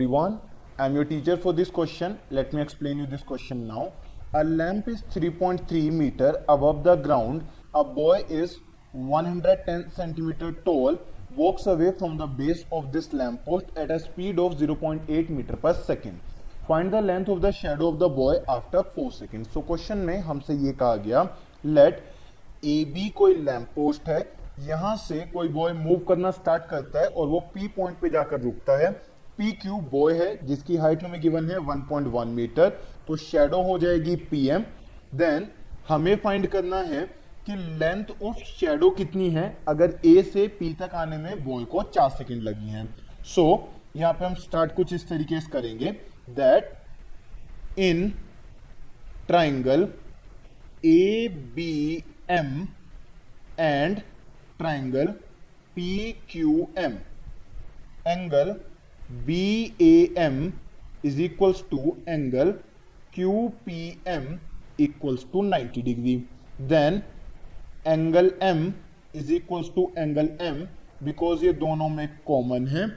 everyone. I am your teacher for this question. Let me explain you this question now. A lamp is 3.3 meter above the ground. A boy is 110 centimeter tall. Walks away from the base of this lamp post at a speed of 0.8 meter per second. Find the length of the shadow of the boy after 4 seconds. So question में हमसे ये कहा गया let A B कोई lamp post है यहाँ से कोई बॉय मूव करना स्टार्ट करता है और वो पी पॉइंट पे जाकर रुकता है पी क्यू बॉय है जिसकी हाइट हमें गिवन है 1.1 मीटर तो शेडो हो जाएगी पी एम देन हमें फाइंड करना है कि लेंथ ऑफ़ शेडो कितनी है अगर ए से पी तक आने में बॉय को चार सेकेंड लगी हैं. सो so, यहाँ पे हम स्टार्ट कुछ इस तरीके से करेंगे that in triangle A B M and triangle P Q M angle B A M is equals to angle Q P M equals to ninety degree then angle M is equals to angle M because ये दोनों में common है.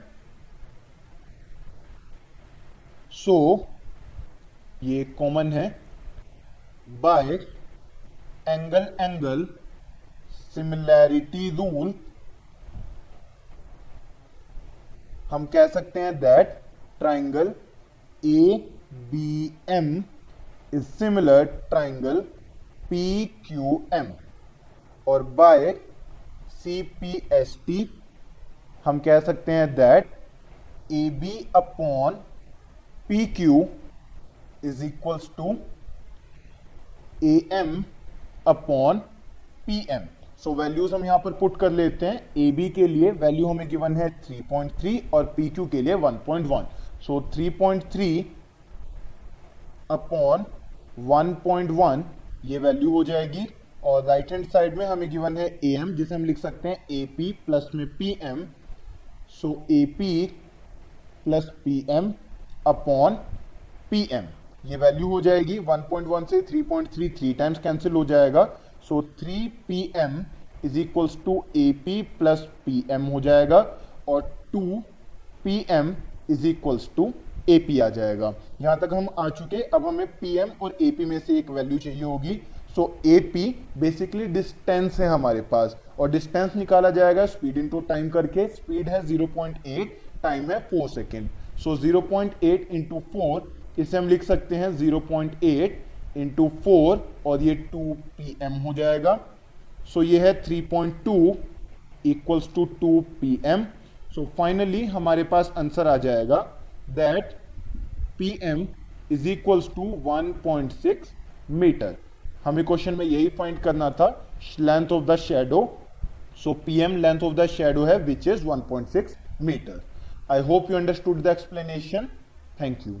So so, ये common है by angle angle similarity rule हम कह सकते हैं that triangle A B M is similar triangle P Q M और by C P S T हम कह सकते हैं that A B upon P Q is equals to A M upon P M so so, values हम यहाँ पर put कर लेते हैं. ए बी के लिए वैल्यू हमें गिवन है 3.3 और पी क्यू के लिए 1.1 सो 3.3 अपॉन 1.1 ये वैल्यू हो जाएगी. और राइट हैंड साइड में हमें गिवन है ए एम जिसे हम लिख सकते हैं ए पी प्लस में P M so A P plus P M upon P M ये वैल्यू हो जाएगी 1.1 से 3.3 थ्री टाइम्स कैंसिल हो जाएगा. So three P M is equals to A P plus P M हो जाएगा और two P M is equals to A P आ जाएगा। यहाँ तक हम आ चुके अब हमें पी एम और ए पी में से एक वैल्यू चाहिए होगी। So A P basically distance है हमारे पास और डिस्टेंस निकाला जाएगा स्पीड इनटू टाइम करके। स्पीड है 0.8 टाइम है 4 सेकेंड सो 0.8 इंटू फोर इसे हम लिख सकते हैं 0.8 इंटू फोर और ये टू पी एम हो जाएगा। सो so, ये है 3.2 point two equals to two P M so finally हमारे पास आंसर आ जाएगा that P M is equals to 1.6 metre हमें क्वेश्चन में यही फाइंड करना था length of the shadow so P M length of the shadow है which is 1.6 metre I hope you understood the explanation thank you